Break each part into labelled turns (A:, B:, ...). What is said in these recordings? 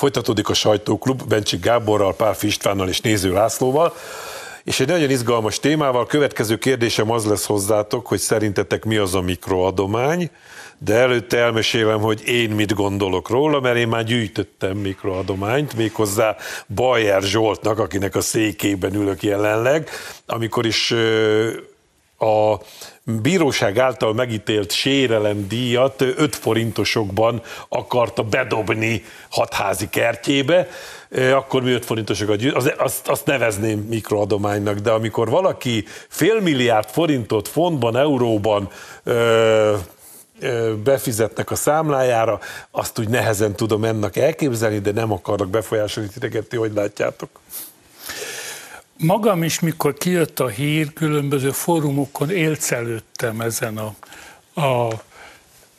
A: Folytatódik a sajtóklub Bencsik Gáborral, Pál Istvánnal és Néző Lászlóval. És egy nagyon izgalmas témával, következő kérdésem az lesz hozzátok, hogy szerintetek mi az a mikroadomány, de előtte elmesélem, hogy én mit gondolok róla, mert én már gyűjtöttem mikroadományt, méghozzá Bajer Zsoltnak, akinek a székében ülök jelenleg, amikor is a bíróság által megítélt sérelemdíjat 5 forintosokban akarta bedobni hatházi kertjébe, akkor mi 5 forintosokat az, azt, azt nevezném mikroadománynak, de amikor valaki fél milliárd forintot fontban, euróban ö, befizetnek a számlájára, azt úgy nehezen tudom ennek elképzelni, de nem akarok befolyásolni titeket, ti hogy látjátok?
B: Magam is, mikor kijött a hír, különböző fórumokon élcelődtem ezen a, a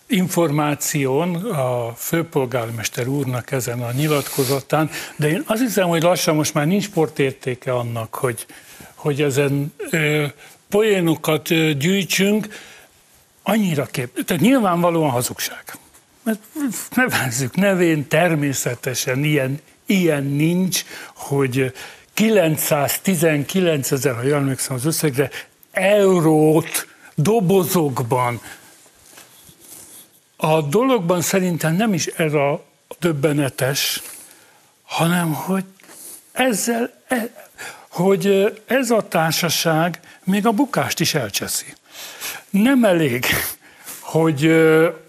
B: információn a főpolgármester úrnak ezen a nyilatkozatán, de én azt hiszem, hogy lassan most már nincs sportértéke annak, hogy, hogy ezen ö, poénokat ö, gyűjtsünk, annyira kép, tehát nyilvánvalóan hazugság. Mert nevezzük nevén, természetesen ilyen, ilyen nincs, hogy 919 ezer, ha jól emlékszem az összegre, eurót dobozokban. A dologban szerintem nem is ez a döbbenetes, hanem hogy ezzel, e, hogy ez a társaság még a bukást is elcseszi. Nem elég, hogy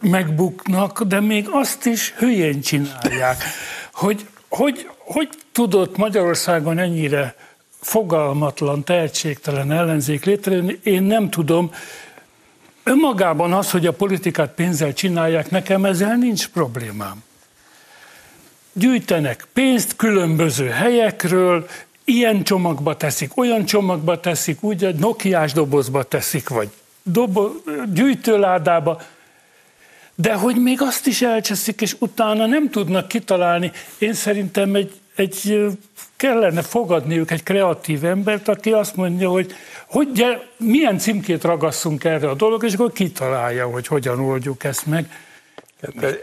B: megbuknak, de még azt is hülyén csinálják. Hogy, hogy, hogy tudott Magyarországon ennyire fogalmatlan, tehetségtelen ellenzék létrejönni, én nem tudom. Önmagában az, hogy a politikát pénzzel csinálják, nekem ezzel nincs problémám. Gyűjtenek pénzt különböző helyekről, ilyen csomagba teszik, olyan csomagba teszik, úgy Nokiás dobozba teszik, vagy dobo, gyűjtőládába, de hogy még azt is elcseszik, és utána nem tudnak kitalálni. Én szerintem egy egy, kellene fogadniuk egy kreatív embert, aki azt mondja, hogy, hogy milyen címkét ragasszunk erre a dolog, és akkor kitalálja, hogy hogyan oldjuk ezt meg.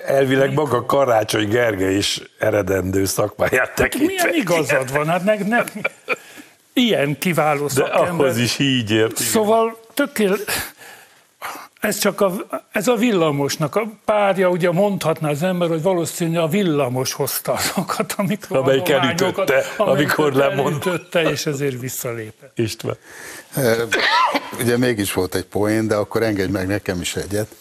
A: Elvileg maga Karácsony Gergely is eredendő szakmáját tekintve.
B: Milyen igazad van, hát meg, ne, ilyen kiváló szakember.
A: De ahhoz is így ért.
B: Szóval tökéletes ez csak a, ez a villamosnak a párja, ugye mondhatná az ember, hogy valószínű a villamos hozta azokat, amikor
A: amelyik elütötte, amikor lemondta.
B: és ezért visszalépett.
A: István.
C: ugye mégis volt egy poén, de akkor engedj meg nekem is egyet.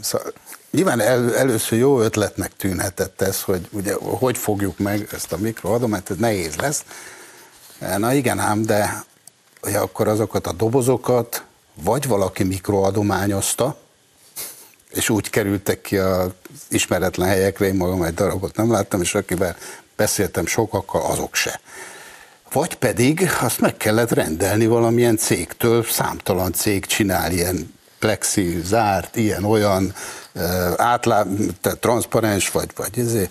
C: Szóval, nyilván el, először jó ötletnek tűnhetett ez, hogy ugye hogy fogjuk meg ezt a mikroadományt, ez nehéz lesz. Na igen ám, de ugye akkor azokat a dobozokat, vagy valaki mikroadományozta, és úgy kerültek ki az ismeretlen helyekre, én magam egy darabot nem láttam, és akivel beszéltem sokakkal, azok se. Vagy pedig azt meg kellett rendelni valamilyen cégtől, számtalan cég csinál ilyen plexi, zárt, ilyen-olyan, átlá, tehát transzparens, vagy, vagy ezért,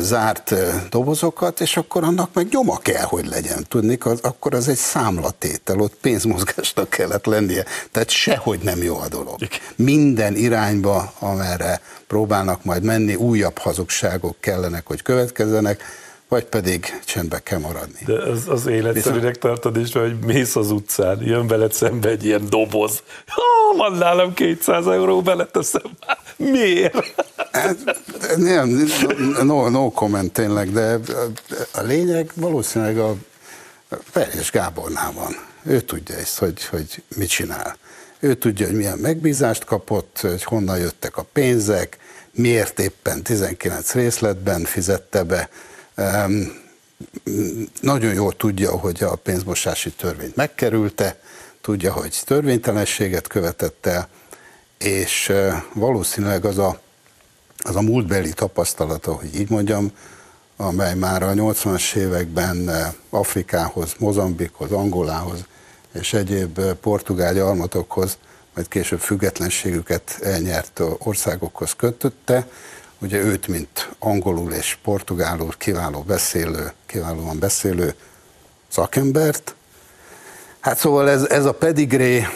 C: zárt dobozokat, és akkor annak meg nyoma kell, hogy legyen. Tudni, az, akkor az egy számlatétel, ott pénzmozgásnak kellett lennie. Tehát sehogy nem jó a dolog. Minden irányba, amerre próbálnak majd menni, újabb hazugságok kellenek, hogy következzenek, vagy pedig csendbe kell maradni.
A: De az, az életszerűnek tartod is, hogy mész az utcán, jön veled szembe egy ilyen doboz. Ha, van nálam 200 euró, beleteszem. Miért?
C: Hát, nem, no, no comment tényleg, de a lényeg valószínűleg a Perjes Gábornál van. Ő tudja ezt, hogy, hogy mit csinál. Ő tudja, hogy milyen megbízást kapott, hogy honnan jöttek a pénzek, miért éppen 19 részletben fizette be. Nagyon jól tudja, hogy a pénzmosási törvényt megkerülte, tudja, hogy törvénytelenséget követett el, és valószínűleg az a, az a múltbeli tapasztalata, hogy így mondjam, amely már a 80-as években Afrikához, Mozambikhoz, Angolához és egyéb portugál gyarmatokhoz, majd később függetlenségüket elnyert országokhoz kötötte. Ugye őt, mint angolul és portugálul kiváló beszélő, kiválóan beszélő szakembert. Hát szóval ez, ez a pedigré,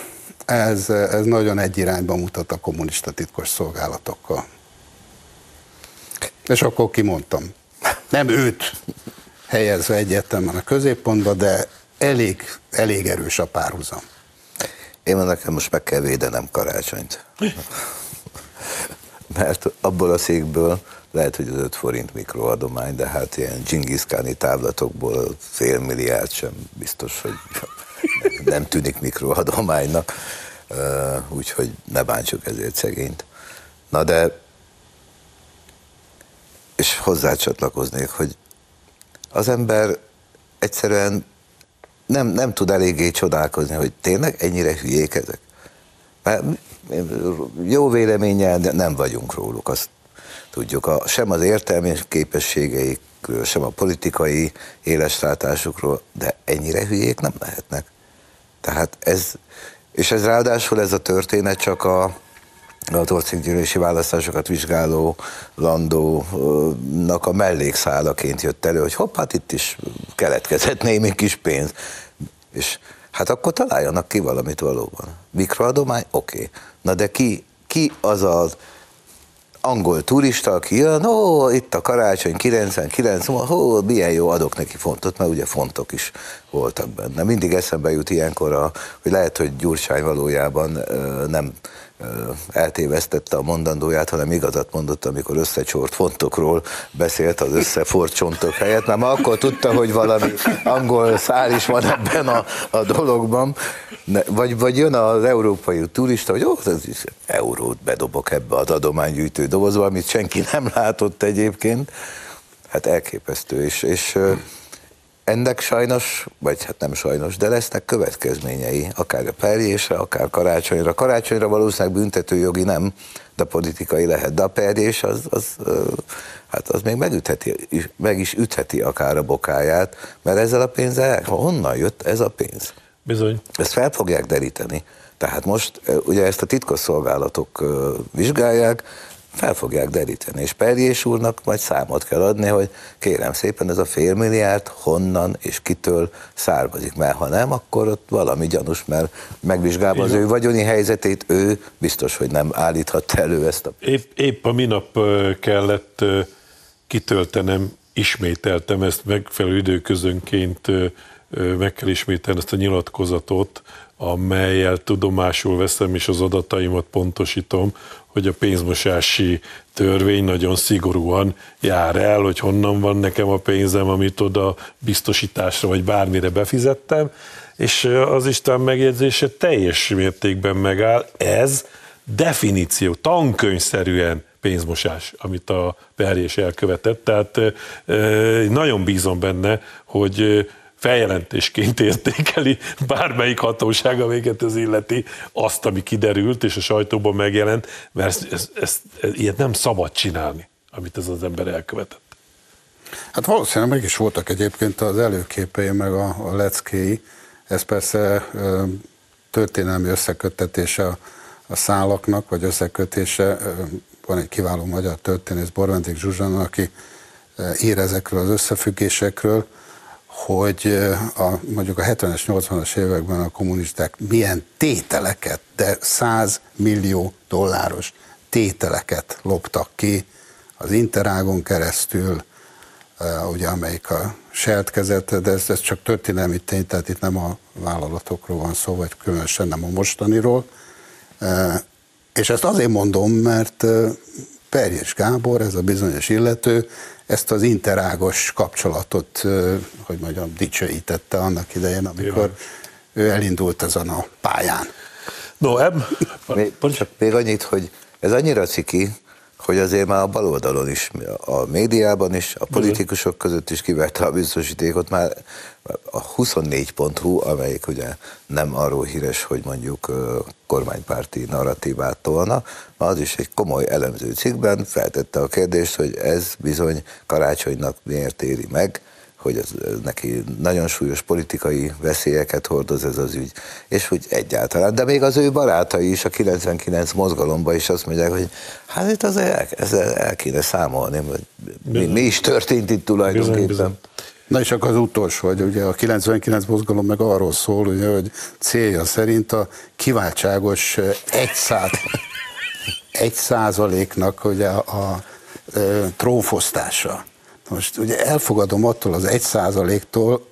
C: ez, ez nagyon egy irányba mutat a kommunista titkos szolgálatokkal. És akkor kimondtam. Nem őt helyezve egyértelműen a középpontba, de elég, elég erős a párhuzam.
D: Én nekem most meg kell védenem karácsonyt. Mert abból a székből lehet, hogy az 5 forint mikroadomány, de hát ilyen dzsingiszkáni táblatokból fél milliárd sem biztos, hogy nem tűnik mikroadománynak, úgyhogy ne bántsuk ezért szegényt. Na de, és hozzácsatlakoznék, hogy az ember egyszerűen nem, nem tud eléggé csodálkozni, hogy tényleg ennyire hülyék ezek. Mert jó véleménnyel nem vagyunk róluk, azt tudjuk. A, sem az értelmi képességeikről, sem a politikai éleslátásukról, de ennyire hülyék nem lehetnek. Tehát ez, és ez ráadásul ez a történet csak a, az országgyűlési választásokat vizsgáló Landónak a mellékszálaként jött elő, hogy hopp, hát itt is keletkezett némi kis pénz. És hát akkor találjanak ki valamit valóban. Mikroadomány? Oké. Okay. Na de ki, ki az az angol turista, aki jön, ó, itt a karácsony 99, ó, milyen jó, adok neki fontot, mert ugye fontok is voltak benne. Mindig eszembe jut ilyenkor, a, hogy lehet, hogy Gyurcsány valójában nem eltévesztette a mondandóját, hanem igazat mondott, amikor összecsort fontokról beszélt az összefort csontok helyett, mert ma akkor tudta, hogy valami angol szál is van ebben a, a dologban, vagy, vagy jön az európai turista, hogy ó, ez is eurót bedobok ebbe az adománygyűjtő dobozba, amit senki nem látott egyébként, hát elképesztő, és, és ennek sajnos, vagy hát nem sajnos, de lesznek következményei, akár a perjésre, akár karácsonyra. Karácsonyra valószínűleg büntetőjogi nem, de politikai lehet. De a perjés az, az, hát az még megütheti, meg is ütheti akár a bokáját, mert ezzel a pénzzel, honnan jött ez a pénz?
A: Bizony.
D: Ezt fel fogják deríteni. Tehát most ugye ezt a titkosszolgálatok vizsgálják, fel fogják deríteni, és Perjés úrnak majd számot kell adni, hogy kérem szépen ez a félmilliárd honnan és kitől származik, mert ha nem, akkor ott valami gyanús, mert megvizsgálva az ő vagyoni helyzetét, ő biztos, hogy nem állíthatta elő ezt a...
A: Épp, épp a minap kellett kitöltenem, ismételtem ezt megfelelő időközönként meg kell ismételni ezt a nyilatkozatot, amelyel tudomásul veszem és az adataimat pontosítom, hogy a pénzmosási törvény nagyon szigorúan jár el, hogy honnan van nekem a pénzem, amit oda biztosításra vagy bármire befizettem, és az Isten megjegyzése teljes mértékben megáll. Ez definíció, tankönyvszerűen pénzmosás, amit a perjés elkövetett. Tehát nagyon bízom benne, hogy feljelentésként értékeli bármelyik hatóság, amiket ez illeti, azt, ami kiderült, és a sajtóban megjelent, mert ezt, ezt, ezt, ezt ilyet nem szabad csinálni, amit ez az ember elkövetett.
C: Hát valószínűleg meg is voltak egyébként az előképei, meg a, a leckéi. Ez persze történelmi összeköttetése a, a szálaknak, vagy összekötése. Van egy kiváló magyar történész, Borvendik Zsuzsana, aki ír ezekről az összefüggésekről, hogy a, mondjuk a 70-es, 80-as években a kommunisták milyen tételeket, de 100 millió dolláros tételeket loptak ki az Interágon keresztül, ugye, amelyik a kezette, de ez, ez csak történelmi tény, tehát itt nem a vállalatokról van szó, vagy különösen nem a mostaniról. És ezt azért mondom, mert Perjes Gábor, ez a bizonyos illető, ezt az interágos kapcsolatot, hogy mondjam, dicsőítette annak idején, amikor ő elindult ezen a pályán.
A: No, eb...
D: még, csak még annyit, hogy ez annyira ciki, hogy azért már a baloldalon is, a médiában is, a politikusok között is kiverte a biztosítékot, már a 24.hu, amelyik ugye nem arról híres, hogy mondjuk kormánypárti narratívát tolna, az is egy komoly elemző cikkben feltette a kérdést, hogy ez bizony karácsonynak miért éri meg, hogy ez, ez neki nagyon súlyos politikai veszélyeket hordoz ez az ügy, és hogy egyáltalán, de még az ő barátai is a 99 mozgalomban is azt mondják, hogy hát itt az el, ezzel el kéne számolni, hogy mi, mi is történt itt tulajdonképpen. Bizony, bizony.
C: Na és akkor az utolsó, hogy ugye a 99 mozgalom meg arról szól, ugye, hogy célja szerint a kiváltságos egy, szá, egy százaléknak ugye a trónfosztása. Most ugye elfogadom attól az egy százaléktól,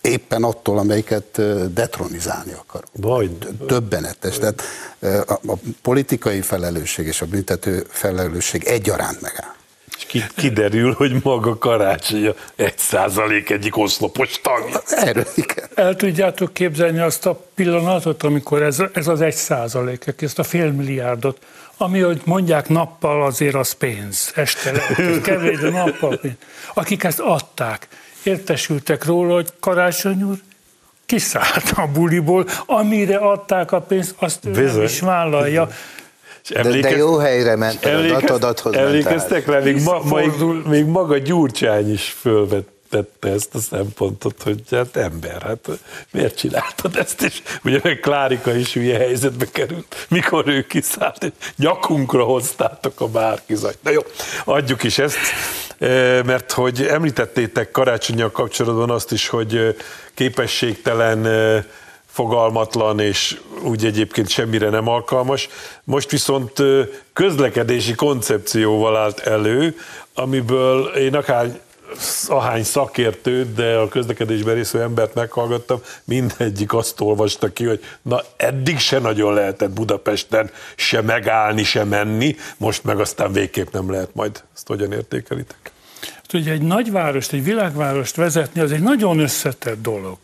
C: éppen attól, amelyiket detronizálni akar.
A: Vagy.
C: Döbbenetes. Tehát a, a politikai felelősség és a büntető felelősség egyaránt megáll.
A: És kiderül, hogy maga Karácsony a egy százalék egyik oszlopos tagja.
C: Erről igen.
B: El tudjátok képzelni azt a pillanatot, amikor ez, ez az egy százalék, ezt a fél milliárdot, ami, hogy mondják, nappal azért az pénz, este lehet, kevés, de nappal pénz. Akik ezt adták, értesültek róla, hogy Karácsony úr kiszállt a buliból, amire adták a pénzt, azt ő nem is vállalja.
D: De, de jó helyre ment, a datodathoz
A: Emlékeztek rá, még, ma, még, még maga Gyurcsány is fölvett tette ezt a szempontot, hogy hát ember, hát miért csináltad ezt, és ugye meg Klárika is hülye helyzetbe került, mikor ő kiszállt, és nyakunkra hoztátok a bárkizajt. Na jó, adjuk is ezt, e, mert hogy említettétek karácsonyjal kapcsolatban azt is, hogy képességtelen e, fogalmatlan, és úgy egyébként semmire nem alkalmas. Most viszont e, közlekedési koncepcióval állt elő, amiből én akár ahány szakértőt, de a közlekedésben részvő embert meghallgattam, mindegyik azt olvasta ki, hogy na eddig se nagyon lehetett Budapesten se megállni, se menni, most meg aztán végképp nem lehet majd. Ezt hogyan értékelitek?
B: Hát ugye egy nagyvárost, egy világvárost vezetni, az egy nagyon összetett dolog.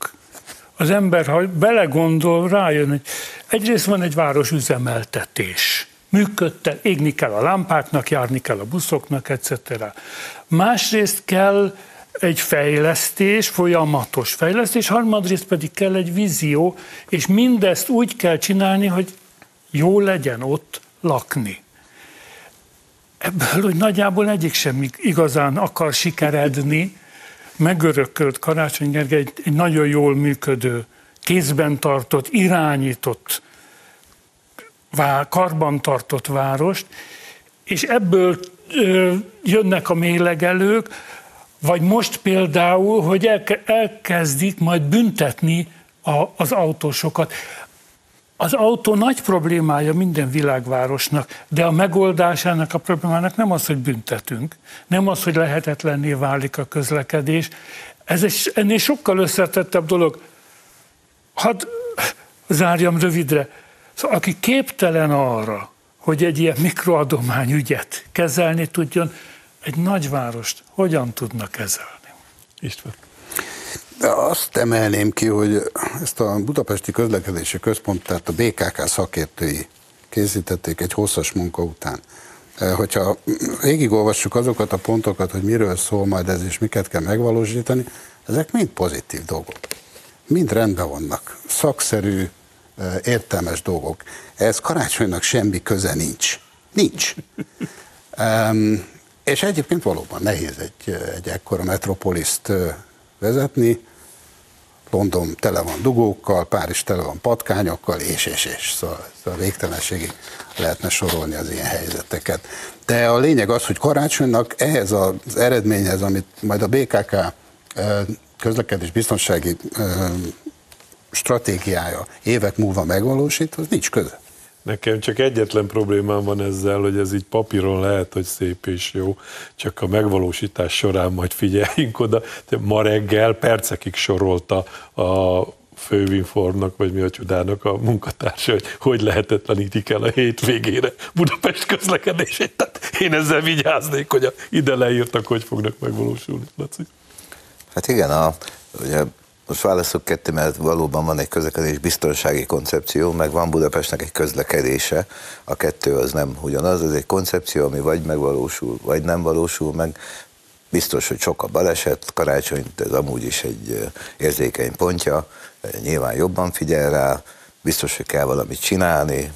B: Az ember, ha belegondol, rájön, hogy egyrészt van egy város üzemeltetés működte, égni kell a lámpáknak, járni kell a buszoknak, etc. Másrészt kell egy fejlesztés, folyamatos fejlesztés, harmadrészt pedig kell egy vízió, és mindezt úgy kell csinálni, hogy jó legyen ott lakni. Ebből, hogy nagyjából egyik sem igazán akar sikeredni, megörökölt Karácsony Gergely egy, egy nagyon jól működő, kézben tartott, irányított karbantartott várost, és ebből jönnek a mélegelők, vagy most például, hogy elkezdik majd büntetni az autósokat. Az autó nagy problémája minden világvárosnak, de a megoldásának a problémának nem az, hogy büntetünk, nem az, hogy lehetetlenné válik a közlekedés. Ez egy ennél sokkal összetettebb dolog. Hadd zárjam rövidre. Szóval aki képtelen arra, hogy egy ilyen mikroadományügyet kezelni tudjon, egy nagyvárost hogyan tudna kezelni?
A: István.
C: De azt emelném ki, hogy ezt a Budapesti Közlekedési Központ, tehát a BKK szakértői készítették egy hosszas munka után. Eh, hogyha végigolvassuk azokat a pontokat, hogy miről szól majd ez, és miket kell megvalósítani, ezek mind pozitív dolgok. Mind rendben vannak. Szakszerű, értelmes dolgok. Ez karácsonynak semmi köze nincs. Nincs. um, és egyébként valóban nehéz egy, egy ekkora metropoliszt vezetni. London tele van dugókkal, Párizs tele van patkányokkal, és, és, és. Szóval, szóval végtelenségig lehetne sorolni az ilyen helyzeteket. De a lényeg az, hogy karácsonynak ehhez az eredményhez, amit majd a BKK közlekedés biztonsági stratégiája évek múlva megvalósít, az nincs köze.
A: Nekem csak egyetlen problémám van ezzel, hogy ez így papíron lehet, hogy szép és jó, csak a megvalósítás során majd figyeljünk oda. Ma reggel percekig sorolta a fővinformnak, vagy mi a csodának a munkatársa, hogy hogy lehetetlenítik el a hétvégére Budapest közlekedését. Tehát én ezzel vigyáznék, hogy a ide leírtak, hogy fognak megvalósulni. Laci.
D: Hát igen, a, ugye most válaszok ketté, mert valóban van egy közlekedés biztonsági koncepció, meg van Budapestnek egy közlekedése. A kettő az nem ugyanaz, ez egy koncepció, ami vagy megvalósul, vagy nem valósul meg. Biztos, hogy sok a baleset, karácsony, ez amúgy is egy érzékeny pontja, nyilván jobban figyel rá, biztos, hogy kell valamit csinálni,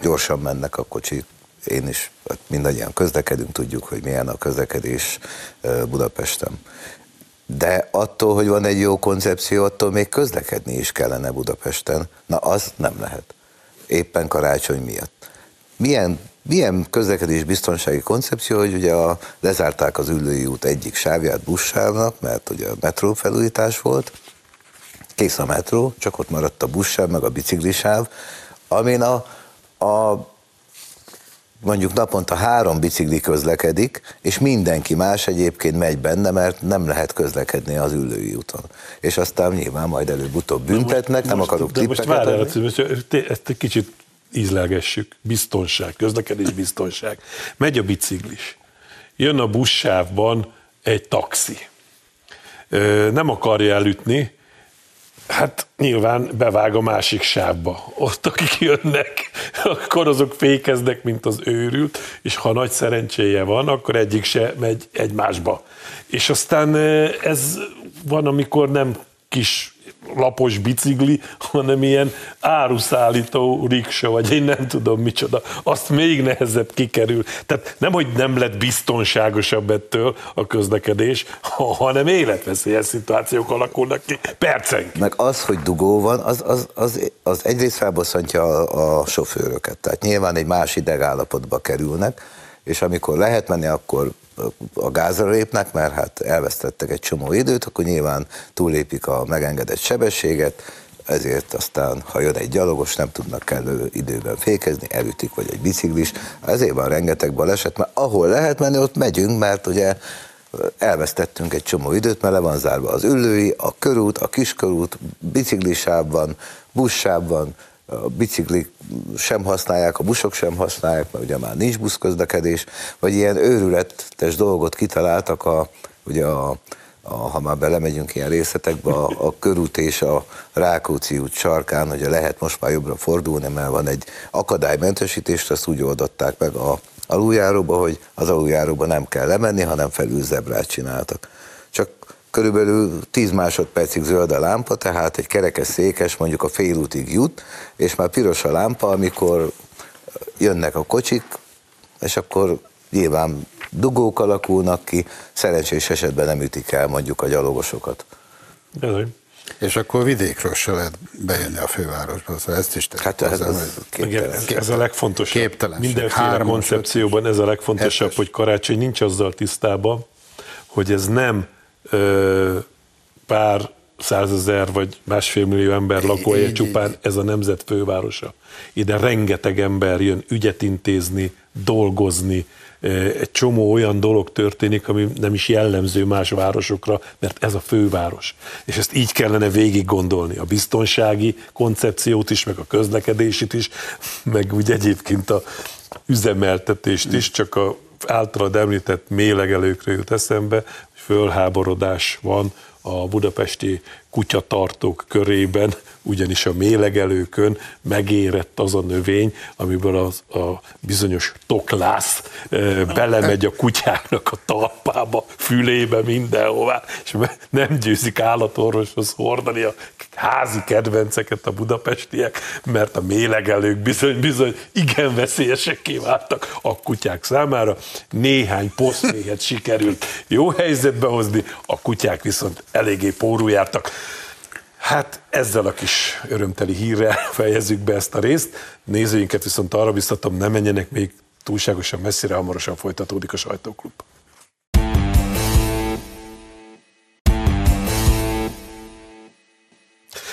D: gyorsan mennek a kocsik, én is, hát mindannyian közlekedünk, tudjuk, hogy milyen a közlekedés Budapesten de attól, hogy van egy jó koncepció, attól még közlekedni is kellene Budapesten. Na, az nem lehet. Éppen karácsony miatt. Milyen, milyen közlekedés biztonsági koncepció, hogy ugye a, lezárták az ülői út egyik sávját buszsávnak, mert ugye a metró felújítás volt, kész a metró, csak ott maradt a buszsáv, meg a biciklisáv, amin a, a mondjuk naponta három bicikli közlekedik, és mindenki más egyébként megy benne, mert nem lehet közlekedni az ülői úton. És aztán nyilván majd előbb-utóbb büntetnek, nem akarok
A: de most várjál,
D: adni.
A: most ezt egy kicsit ízlelgessük. Biztonság, közlekedés biztonság. Megy a biciklis. Jön a buszsávban egy taxi. Nem akarja elütni, Hát nyilván bevág a másik sávba. Ott, akik jönnek, akkor azok fékeznek, mint az őrült, és ha nagy szerencséje van, akkor egyik se megy egymásba. És aztán eh, ez van, amikor nem kis lapos bicikli, hanem ilyen áruszállító riksa, vagy én nem tudom micsoda, azt még nehezebb kikerül. Tehát nem, hogy nem lett biztonságosabb ettől a közlekedés, hanem életveszélyes szituációk alakulnak ki percenként.
D: Meg az, hogy dugó van, az, az, az, az egyrészt felbosszantja a, a sofőröket. Tehát nyilván egy más idegállapotba kerülnek, és amikor lehet menni, akkor a gázra lépnek, mert hát elvesztettek egy csomó időt, akkor nyilván túlépik a megengedett sebességet, ezért aztán, ha jön egy gyalogos, nem tudnak kellő időben fékezni, elütik, vagy egy biciklis. Ezért van rengeteg baleset, mert ahol lehet menni, ott megyünk, mert ugye elvesztettünk egy csomó időt, mert le van zárva az ülői, a körút, a kiskörút, biciklisában, buszsában, a biciklik sem használják, a buszok sem használják, mert ugye már nincs buszközlekedés, vagy ilyen őrületes dolgot kitaláltak a, ugye a, a, ha már belemegyünk ilyen részletekbe, a, a körút és a Rákóczi út sarkán, hogy lehet most már jobbra fordulni, mert van egy akadálymentesítést, azt úgy oldották meg a aluljáróba, hogy az aluljáróba nem kell lemenni, hanem felül zebrát csináltak. Körülbelül 10 másodpercig zöld a lámpa, tehát egy kerekes székes mondjuk a félútig jut, és már piros a lámpa, amikor jönnek a kocsik, és akkor nyilván dugók alakulnak ki, szerencsés esetben nem ütik el mondjuk a gyalogosokat.
A: Bizony.
C: És akkor vidékről se lehet bejönni a fővárosba, szóval ezt is tegyük
D: Hát ez,
C: hozzá,
D: ez
A: Igen, ez, ez a legfontosabb.
C: Képtelenség.
A: Mindenféle
C: Hármas,
A: koncepcióban ez a legfontosabb,
C: hetes.
A: hogy karácsony nincs azzal tisztában, hogy ez nem pár százezer vagy másfél millió ember
C: így,
A: csupán, ez a nemzet fővárosa. Ide rengeteg ember jön ügyet intézni, dolgozni, egy csomó olyan dolog történik, ami nem is jellemző más városokra, mert ez a főváros. És ezt így kellene végig gondolni, a biztonsági koncepciót is, meg a közlekedésit is, meg úgy egyébként a üzemeltetést is, csak a általad említett mélegelőkre jut eszembe, hogy fölháborodás van a budapesti kutyatartók körében, ugyanis a mélegelőkön megérett az a növény, amiből az, a bizonyos toklász eh, belemegy a kutyáknak a talpába, fülébe, mindenhová, és nem győzik állatorvoshoz hordani a házi kedvenceket a budapestiek, mert a mélegelők bizony-bizony igen veszélyesek kiváltak a kutyák számára. Néhány posztméhet sikerült jó helyzetbe hozni, a kutyák viszont eléggé pórul jártak. Hát ezzel a kis örömteli hírrel fejezzük be ezt a részt. Nézőinket viszont arra biztatom, ne menjenek még túlságosan messzire, hamarosan folytatódik a sajtóklub.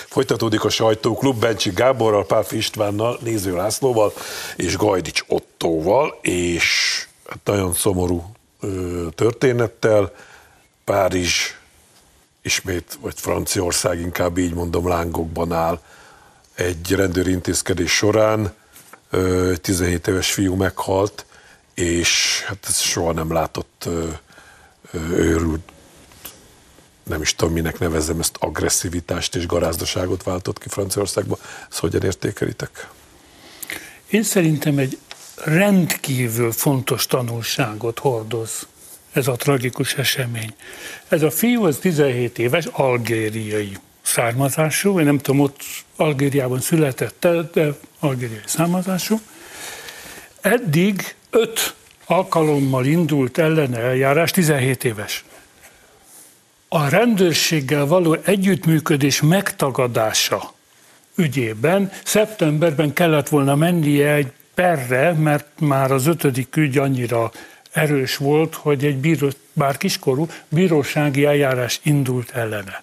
A: Folytatódik a sajtóklub Bencsi Gáborral, Páfi Istvánnal, Néző Lászlóval és Gajdics Ottóval, és hát nagyon szomorú ö, történettel Párizs ismét, vagy Franciaország inkább így mondom, lángokban áll. Egy rendőri intézkedés során ö, egy 17 éves fiú meghalt, és hát ez soha nem látott őrült nem is tudom, minek nevezem ezt, agresszivitást és garázdaságot váltott ki Franciaországba. Ezt hogyan értékelitek?
B: Én szerintem egy rendkívül fontos tanulságot hordoz ez a tragikus esemény. Ez a fiú, az 17 éves, algériai származású, én nem tudom, ott Algériában született, de algériai származású. Eddig öt alkalommal indult ellene eljárás, 17 éves. A rendőrséggel való együttműködés megtagadása ügyében szeptemberben kellett volna mennie egy perre, mert már az ötödik ügy annyira erős volt, hogy egy bíró, bár kiskorú, bírósági eljárás indult ellene.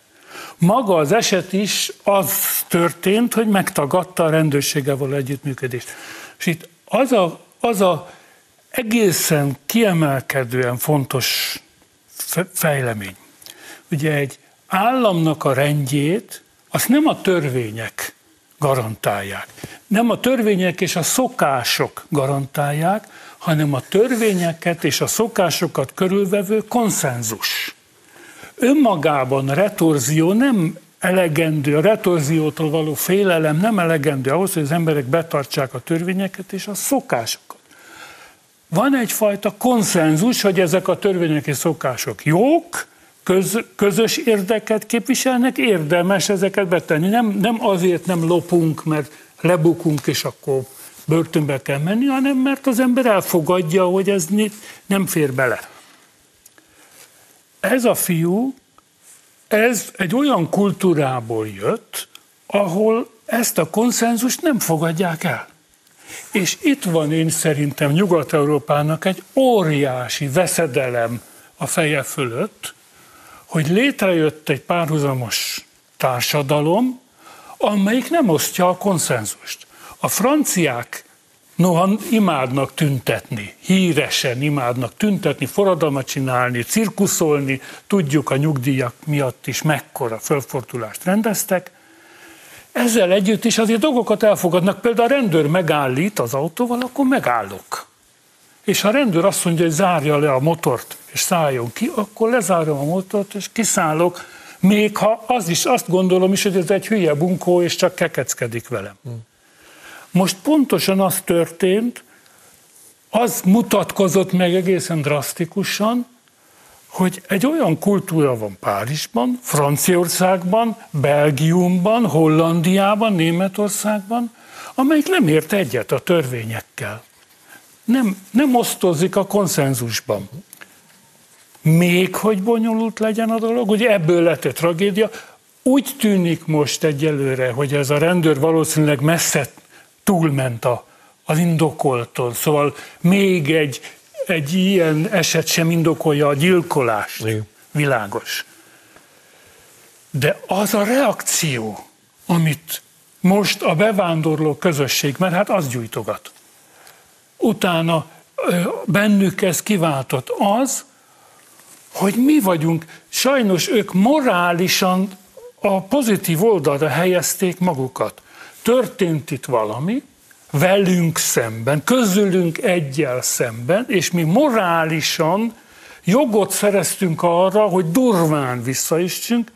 B: Maga az eset is az történt, hogy megtagadta a rendőrséggel való együttműködést. És itt az a, az a egészen kiemelkedően fontos fejlemény. Ugye egy államnak a rendjét, azt nem a törvények garantálják. Nem a törvények és a szokások garantálják, hanem a törvényeket és a szokásokat körülvevő konszenzus. Önmagában retorzió nem elegendő, a retorziótól való félelem nem elegendő ahhoz, hogy az emberek betartsák a törvényeket és a szokásokat. Van egyfajta konszenzus, hogy ezek a törvények és szokások jók, köz, közös érdeket képviselnek, érdemes ezeket betenni. Nem, nem azért nem lopunk, mert lebukunk, és akkor börtönbe kell menni, hanem mert az ember elfogadja, hogy ez nem fér bele. Ez a fiú, ez egy olyan kultúrából jött, ahol ezt a konszenzust nem fogadják el. És itt van én szerintem Nyugat-Európának egy óriási veszedelem a feje fölött, hogy létrejött egy párhuzamos társadalom, amelyik nem osztja a konszenzust. A franciák noha imádnak tüntetni, híresen imádnak tüntetni, forradalmat csinálni, cirkuszolni, tudjuk a nyugdíjak miatt is mekkora fölfordulást rendeztek, ezzel együtt is azért dolgokat elfogadnak, például a rendőr megállít az autóval, akkor megállok. És ha a rendőr azt mondja, hogy zárja le a motort, és szálljon ki, akkor lezárom a motort, és kiszállok, még ha az is, azt gondolom is, hogy ez egy hülye bunkó, és csak kekeckedik velem. Hmm. Most pontosan az történt, az mutatkozott meg egészen drasztikusan, hogy egy olyan kultúra van Párizsban, Franciaországban, Belgiumban, Hollandiában, Németországban, amelyik nem ért egyet a törvényekkel. Nem, nem osztozik a konszenzusban. Még hogy bonyolult legyen a dolog, ugye ebből lett egy tragédia. Úgy tűnik most egyelőre, hogy ez a rendőr valószínűleg messze túlment a, az indokolton. Szóval még egy, egy ilyen eset sem indokolja a gyilkolást. Igen. Világos. De az a reakció, amit most a bevándorló közösség, mert hát az gyújtogat. Utána bennük ez kiváltott az, hogy mi vagyunk, sajnos ők morálisan a pozitív oldalra helyezték magukat történt itt valami, velünk szemben, közülünk egyel szemben, és mi morálisan jogot szereztünk arra, hogy durván visszaissünk,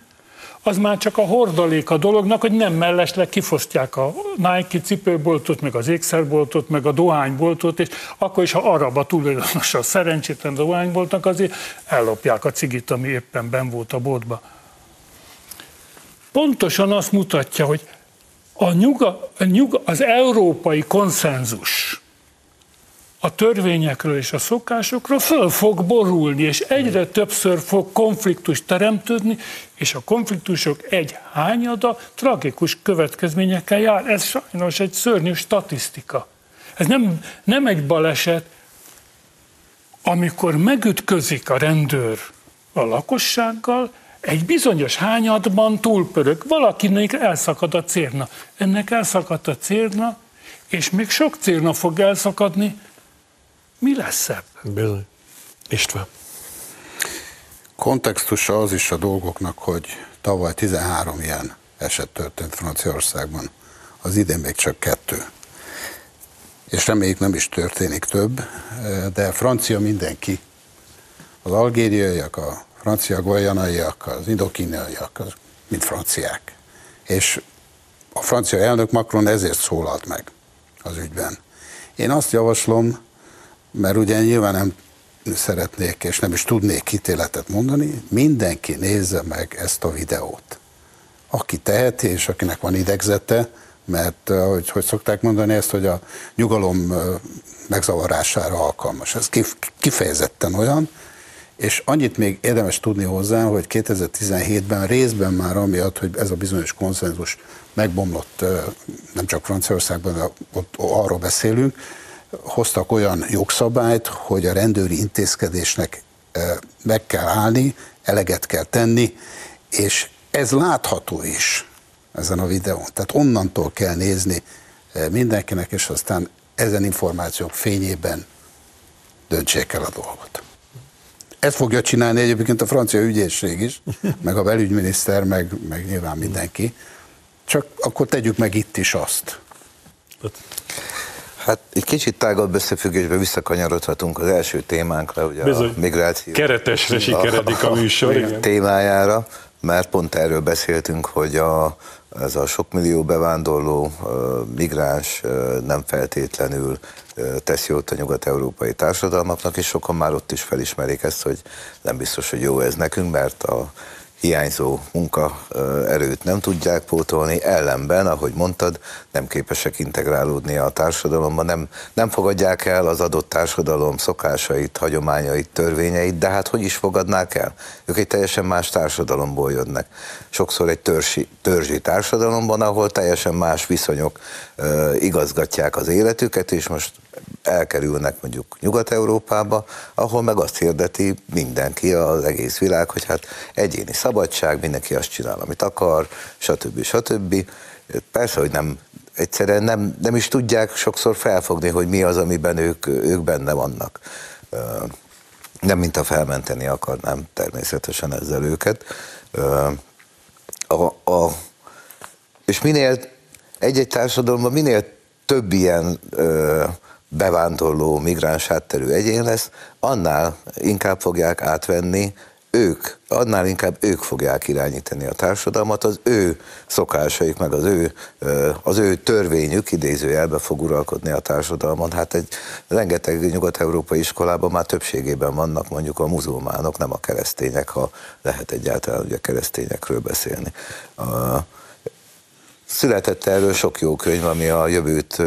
B: az már csak a hordalék a dolognak, hogy nem mellesleg kifosztják a Nike cipőboltot, meg az ékszerboltot, meg a dohányboltot, és akkor is, ha arab a tulajdonos a szerencsétlen dohányboltnak, azért ellopják a cigit, ami éppen ben volt a boltba. Pontosan azt mutatja, hogy a nyuga, a nyuga, az európai konszenzus a törvényekről és a szokásokról föl fog borulni, és egyre többször fog konfliktus teremtődni, és a konfliktusok egy hányada tragikus következményekkel jár. Ez sajnos egy szörnyű statisztika. Ez nem, nem egy baleset, amikor megütközik a rendőr a lakossággal, egy bizonyos hányadban túlpörög, valakinek elszakad a cérna. Ennek elszakadt a cérna, és még sok cérna fog elszakadni. Mi lesz ebből?
A: Bizony. István.
C: Kontextusa az is a dolgoknak, hogy tavaly 13 ilyen eset történt Franciaországban, az idén még csak kettő. És reméljük nem is történik több, de francia mindenki, az algériaiak, a francia golyanaiak, az indokínaiak, az mint franciák. És a francia elnök Macron ezért szólalt meg az ügyben. Én azt javaslom, mert ugye nyilván nem szeretnék és nem is tudnék kitéletet mondani, mindenki nézze meg ezt a videót. Aki teheti, és akinek van idegzete, mert hogy, hogy szokták mondani ezt, hogy a nyugalom megzavarására alkalmas. Ez kifejezetten olyan, és annyit még érdemes tudni hozzá, hogy 2017-ben részben már amiatt, hogy ez a bizonyos konszenzus megbomlott, nem csak Franciaországban, de ott arról beszélünk, hoztak olyan jogszabályt, hogy a rendőri intézkedésnek meg kell állni, eleget kell tenni, és ez látható is ezen a videón. Tehát onnantól kell nézni mindenkinek, és aztán ezen információk fényében döntsék el a dolgot. Ezt fogja csinálni egyébként a francia ügyészség is, meg a belügyminiszter, meg, meg nyilván mindenki. Csak akkor tegyük meg itt is azt.
D: Hát egy kicsit tágabb összefüggésbe visszakanyarodhatunk az első témánkra, ugye
A: Bizony.
D: a migráció.
A: Keretesre sikeredik a műsor, igen.
D: témájára, mert pont erről beszéltünk, hogy a, ez a sok millió bevándorló migráns nem feltétlenül tesz jót a nyugat-európai társadalmaknak, és sokan már ott is felismerik ezt, hogy nem biztos, hogy jó ez nekünk, mert a hiányzó munkaerőt nem tudják pótolni, ellenben, ahogy mondtad, nem képesek integrálódni a társadalomba, nem, nem fogadják el az adott társadalom szokásait, hagyományait, törvényeit, de hát hogy is fogadnák el? Ők egy teljesen más társadalomból jönnek. Sokszor egy törzsi, törzsi társadalomban, ahol teljesen más viszonyok uh, igazgatják az életüket, és most elkerülnek mondjuk Nyugat-Európába, ahol meg azt hirdeti mindenki, az egész világ, hogy hát egyéni szabadság, mindenki azt csinál, amit akar, stb. stb. Persze, hogy nem, egyszerűen nem, nem is tudják sokszor felfogni, hogy mi az, amiben ők, ők benne vannak. Nem mint a felmenteni akarnám természetesen ezzel őket. A, a, és minél egy-egy társadalomban minél több ilyen bevándorló, migráns hátterű egyén lesz, annál inkább fogják átvenni ők, annál inkább ők fogják irányítani a társadalmat, az ő szokásaik, meg az ő, az ő törvényük idézőjelbe fog uralkodni a társadalmon. Hát egy rengeteg nyugat-európai iskolában már többségében vannak mondjuk a muzulmánok, nem a keresztények, ha lehet egyáltalán ugye keresztényekről beszélni. Született erről sok jó könyv, ami a jövőt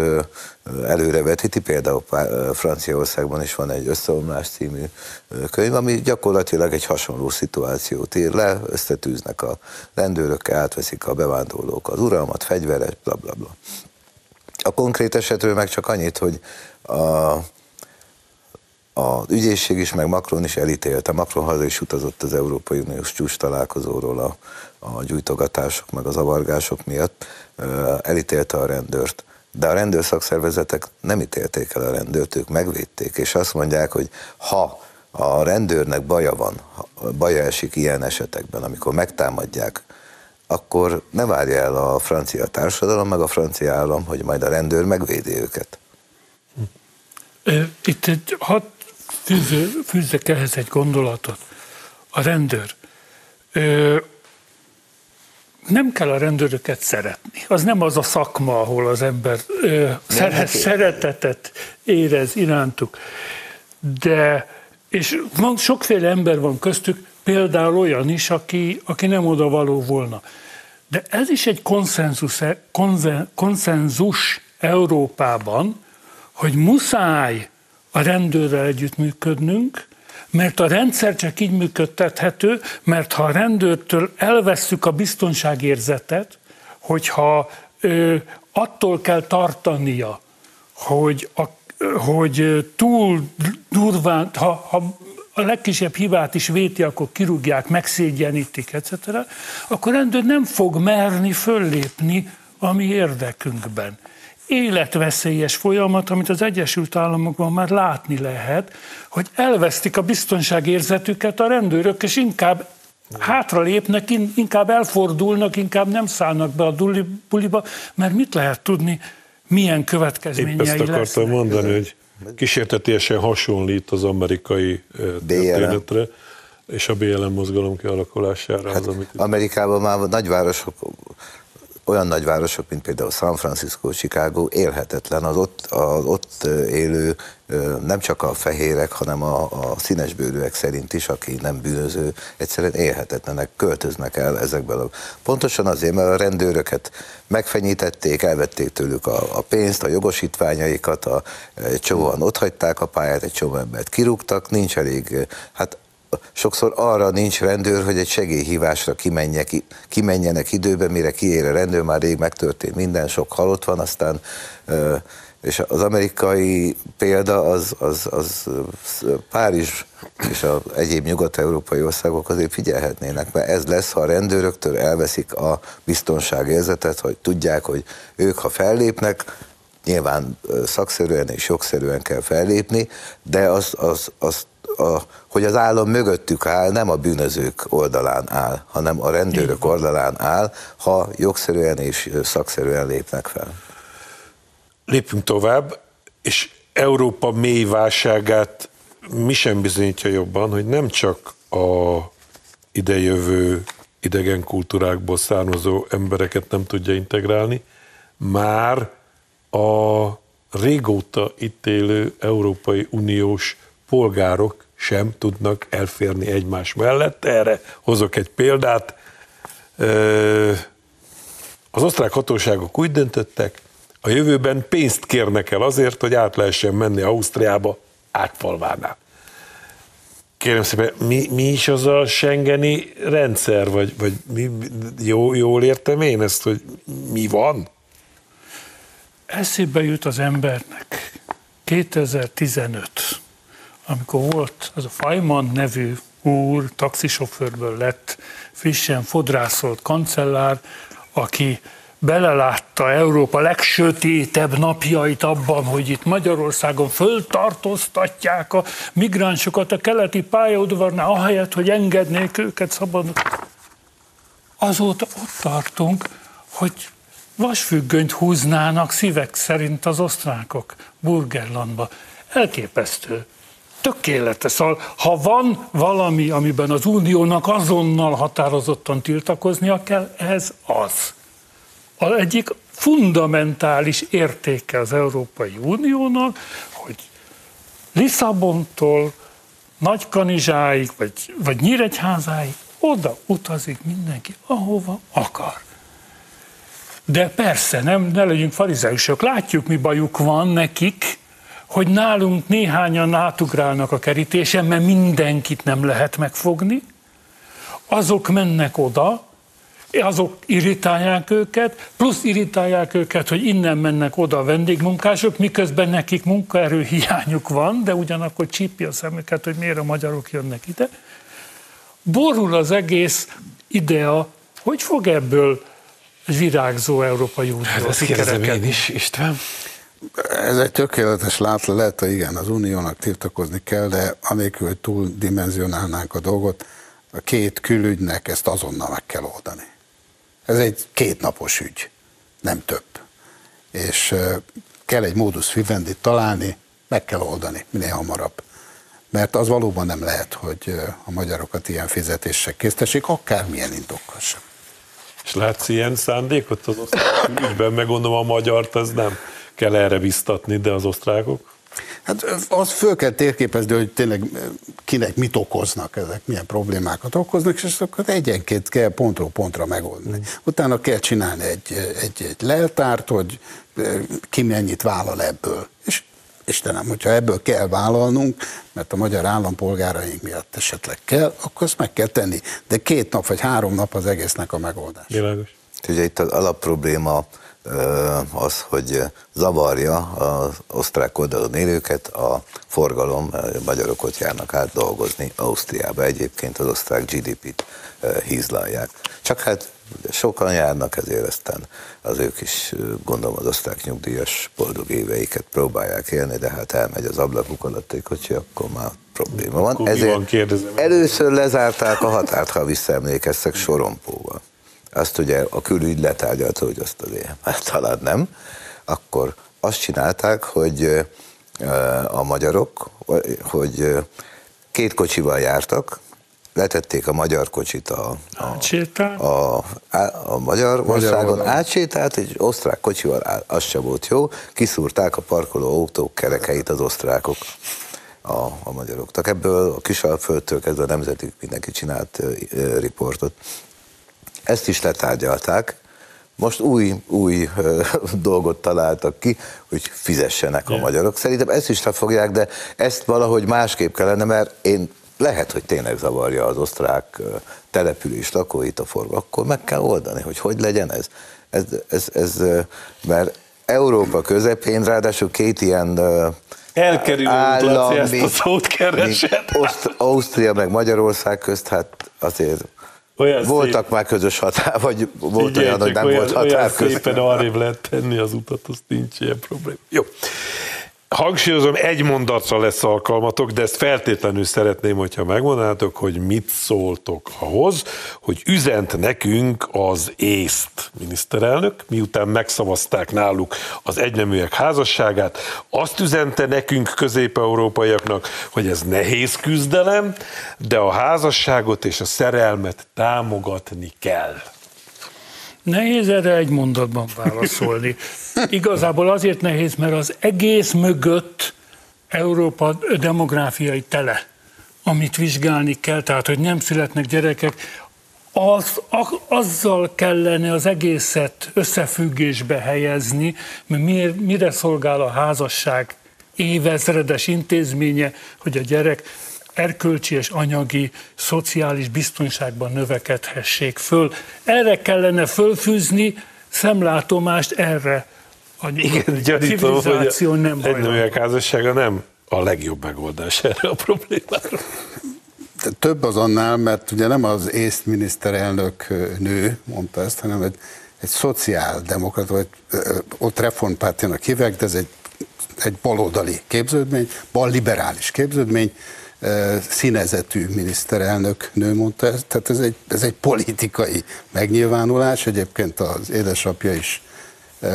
D: előrevetíti, például Franciaországban is van egy összeomlás című könyv, ami gyakorlatilag egy hasonló szituációt ír le, összetűznek a rendőrökkel, átveszik a bevándorlók az uralmat, fegyveres, bla bla bla. A konkrét esetről meg csak annyit, hogy a, az ügyészség is, meg Macron is elítélte. Macron haza is utazott az Európai Uniós csúcs találkozóról a, a gyújtogatások, meg az avargások miatt, elítélte a rendőrt. De a rendőrszakszervezetek nem ítélték el a rendőrt, ők megvédték, és azt mondják, hogy ha a rendőrnek baja van, baja esik ilyen esetekben, amikor megtámadják, akkor ne várja el a francia társadalom, meg a francia állam, hogy majd a rendőr megvédi őket.
B: Itt egy, hadd fűzzek ehhez egy gondolatot. A rendőr nem kell a rendőröket szeretni. Az nem az a szakma, ahol az ember ö, szeret, szeretetet érez irántuk. De, és van, sokféle ember van köztük, például olyan is, aki, aki nem oda való volna. De ez is egy konszenzus, konszenzus Európában, hogy muszáj a rendőrrel együttműködnünk, mert a rendszer csak így működtethető, mert ha a rendőrtől elvesszük a biztonságérzetet, hogyha ö, attól kell tartania, hogy, a, hogy túl durván, ha, ha a legkisebb hibát is véti, akkor kirúgják, megszégyenítik, etc., akkor rendőr nem fog merni föllépni a mi érdekünkben életveszélyes folyamat, amit az Egyesült Államokban már látni lehet, hogy elvesztik a biztonságérzetüket a rendőrök, és inkább hátra lépnek, inkább elfordulnak, inkább nem szállnak be a buliba, mert mit lehet tudni, milyen következményei
A: Épp ezt akartam lesznek. mondani, hogy kísértetésen hasonlít az amerikai történetre, és a BLM mozgalom kialakulására. Hát az, amit
D: Amerikában már nagyvárosok olyan nagyvárosok, mint például San Francisco, Chicago élhetetlen, az ott, az ott élő nem csak a fehérek, hanem a, a színesbőrűek szerint is, aki nem bűnöző, egyszerűen élhetetlenek, költöznek el ezekből. Pontosan azért, mert a rendőröket megfenyítették, elvették tőlük a, a pénzt, a jogosítványaikat, a, egy csomóan ott hagyták a pályát, egy csomó embert kirúgtak, nincs elég, hát sokszor arra nincs rendőr, hogy egy segélyhívásra kimenjek, kimenjenek időben, mire kiér a rendőr, már rég megtörtént minden, sok halott van, aztán és az amerikai példa az, az, az Párizs és az egyéb nyugat-európai országok azért figyelhetnének, mert ez lesz, ha a rendőröktől elveszik a biztonságérzetet, hogy tudják, hogy ők, ha fellépnek, nyilván szakszerűen és jogszerűen kell fellépni, de az, az, az a, hogy az állam mögöttük áll, nem a bűnözők oldalán áll, hanem a rendőrök oldalán áll, ha jogszerűen és szakszerűen lépnek fel.
A: Lépünk tovább, és Európa mély válságát mi sem bizonyítja jobban, hogy nem csak a idejövő idegen kultúrákból származó embereket nem tudja integrálni, már a régóta itt élő Európai Uniós polgárok sem tudnak elférni egymás mellett. Erre hozok egy példát. Az osztrák hatóságok úgy döntöttek, a jövőben pénzt kérnek el azért, hogy át lehessen menni Ausztriába átfalvánál. Kérem szépen, mi, mi is az a Schengeni rendszer, vagy, vagy mi, jó, jól értem én ezt, hogy mi van?
B: Eszébe jut az embernek 2015, amikor volt az a Fajman nevű úr, taxisofőrből lett frissen fodrászolt kancellár, aki belelátta Európa legsötétebb napjait abban, hogy itt Magyarországon föltartóztatják a migránsokat a keleti pályaudvarnál, ahelyett, hogy engednék őket szabadon. Azóta ott tartunk, hogy vasfüggönyt húznának szívek szerint az osztrákok Burgerlandba. Elképesztő. Tökéletes. Szóval, ha van valami, amiben az uniónak azonnal határozottan tiltakoznia kell, ez az. Az egyik fundamentális értéke az Európai Uniónak, hogy Lisszabontól Nagykanizsáig, vagy, vagy Nyíregyházáig oda utazik mindenki, ahova akar. De persze, nem, ne legyünk farizeusok, látjuk, mi bajuk van nekik, hogy nálunk néhányan átugrálnak a kerítésen, mert mindenkit nem lehet megfogni, azok mennek oda, azok irritálják őket, plusz irritálják őket, hogy innen mennek oda a vendégmunkások, miközben nekik munkaerő hiányuk van, de ugyanakkor csípi a szemüket, hogy miért a magyarok jönnek ide. Borul az egész idea, hogy fog ebből virágzó Európai Unió
A: hát ezt kérdezem én is, István.
C: Ez egy tökéletes látlet, igen, az uniónak tiltakozni kell, de anélkül, hogy túl dimenzionálnánk a dolgot, a két külügynek ezt azonnal meg kell oldani. Ez egy kétnapos ügy, nem több. És kell egy módus vivendi találni, meg kell oldani minél hamarabb. Mert az valóban nem lehet, hogy a magyarokat ilyen fizetések késztessék, akármilyen indokkal sem.
A: És látsz ilyen szándékot az osztrák ügyben? Megmondom, a magyart az nem kell erre biztatni, de az osztrákok?
C: Hát az föl kell térképezni, hogy tényleg kinek mit okoznak ezek, milyen problémákat okoznak, és akkor egyenként kell pontról pontra megoldani. Mm. Utána kell csinálni egy, egy, egy leltárt, hogy ki mennyit vállal ebből. És Istenem, hogyha ebből kell vállalnunk, mert a magyar állampolgáraink miatt esetleg kell, akkor azt meg kell tenni. De két nap vagy három nap az egésznek a megoldás.
A: Világos.
D: Ugye itt az alapprobléma az, hogy zavarja az osztrák oldalon élőket a forgalom, magyarok ott járnak át dolgozni Ausztriába. Egyébként az osztrák GDP-t hízlalják. Csak hát sokan járnak, ezért aztán az ők is, gondolom az osztrák nyugdíjas boldog éveiket próbálják élni, de hát elmegy az ablakuk alatt egy kocsi, akkor már probléma van.
A: Akkor
D: ezért
A: van,
D: először lezárták a határt, ha visszaemlékeztek Sorompóval azt ugye a külügy letárgyalta, hogy azt azért hát talán nem, akkor azt csinálták, hogy a magyarok, hogy két kocsival jártak, letették a magyar kocsit a, a, a, a, a Magyarországon, átsétált, egy osztrák kocsival az se volt jó, kiszúrták a parkoló autók kerekeit az osztrákok a, a magyaroknak. Ebből a Kisalföldtől kezdve a nemzetik mindenki csinált uh, riportot. Ezt is letárgyalták. Most új, új dolgot találtak ki, hogy fizessenek a magyarok. Szerintem ezt is fogják, de ezt valahogy másképp kellene, mert én lehet, hogy tényleg zavarja az osztrák település lakóit a forgalom, akkor meg kell oldani, hogy hogy legyen ez. Ez, ez, ez mert Európa közepén, ráadásul két ilyen
A: Elkerülő állami, ezt a szót keresett.
D: Ausztria meg Magyarország közt, hát azért olyan Voltak szép... már közös határ, vagy volt Igen, olyan, hogy nem olyan, volt határ olyan
A: között. szépen arrébb lehet tenni az utat, az nincs ilyen probléma. Jó. Hangsúlyozom, egy mondatra lesz alkalmatok, de ezt feltétlenül szeretném, hogyha megmondanátok, hogy mit szóltok ahhoz, hogy üzent nekünk az észt miniszterelnök, miután megszavazták náluk az egyneműek házasságát, azt üzente nekünk közép-európaiaknak, hogy ez nehéz küzdelem, de a házasságot és a szerelmet támogatni kell.
B: Nehéz erre egy mondatban válaszolni. Igazából azért nehéz, mert az egész mögött Európa demográfiai tele, amit vizsgálni kell, tehát hogy nem születnek gyerekek, az, azzal kellene az egészet összefüggésbe helyezni, mert mire, mire szolgál a házasság évezredes intézménye, hogy a gyerek erkölcsi és anyagi, szociális biztonságban növekedhessék föl. Erre kellene fölfűzni szemlátomást erre.
A: A Igen, gyanítom, hogy a nem egy házassága nem a legjobb megoldás erre a problémára.
C: De több az annál, mert ugye nem az észt miniszterelnök nő mondta ezt, hanem egy, egy szociáldemokrat, vagy ott reformpártiának hívják, de ez egy, egy baloldali képződmény, bal liberális képződmény, színezetű miniszterelnök nő mondta ezt, tehát ez egy, ez egy politikai megnyilvánulás, egyébként az édesapja is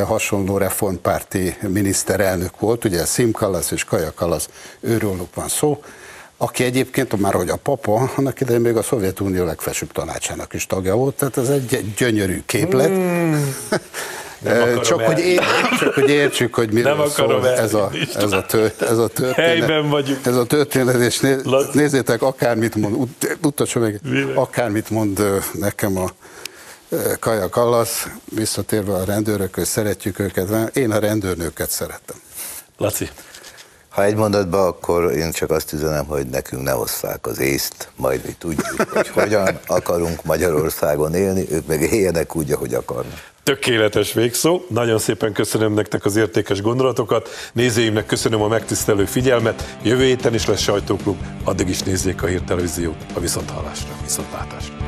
C: hasonló reformpárti miniszterelnök volt, ugye Sim Kallas és Kaja Kallas, őróluk van szó, aki egyébként már, hogy a papa, annak idején még a Szovjetunió legfelsőbb tanácsának is tagja volt, tehát ez egy gyönyörű képlet. Mm. Csak hogy, ér, csak hogy értsük, hogy miről nem szól ez a, ez, a tör, ez a történet.
A: Helyben vagyunk.
C: Ez a történet, és néz, nézzétek, akármit mond, utassa meg, akármit mond nekem a Kaja Kallasz, visszatérve a rendőrökhöz, szeretjük őket, én a rendőrnőket szeretem.
A: Laci.
D: Ha egy mondatban, akkor én csak azt üzenem, hogy nekünk ne osszák az észt, majd mi tudjuk, hogy hogyan akarunk Magyarországon élni, ők meg éljenek úgy, ahogy akarnak.
A: Tökéletes végszó. Nagyon szépen köszönöm nektek az értékes gondolatokat. Nézőimnek köszönöm a megtisztelő figyelmet. Jövő héten is lesz sajtóklub. Addig is nézzék a hírtelevíziót a viszonthallásra, viszontlátásra.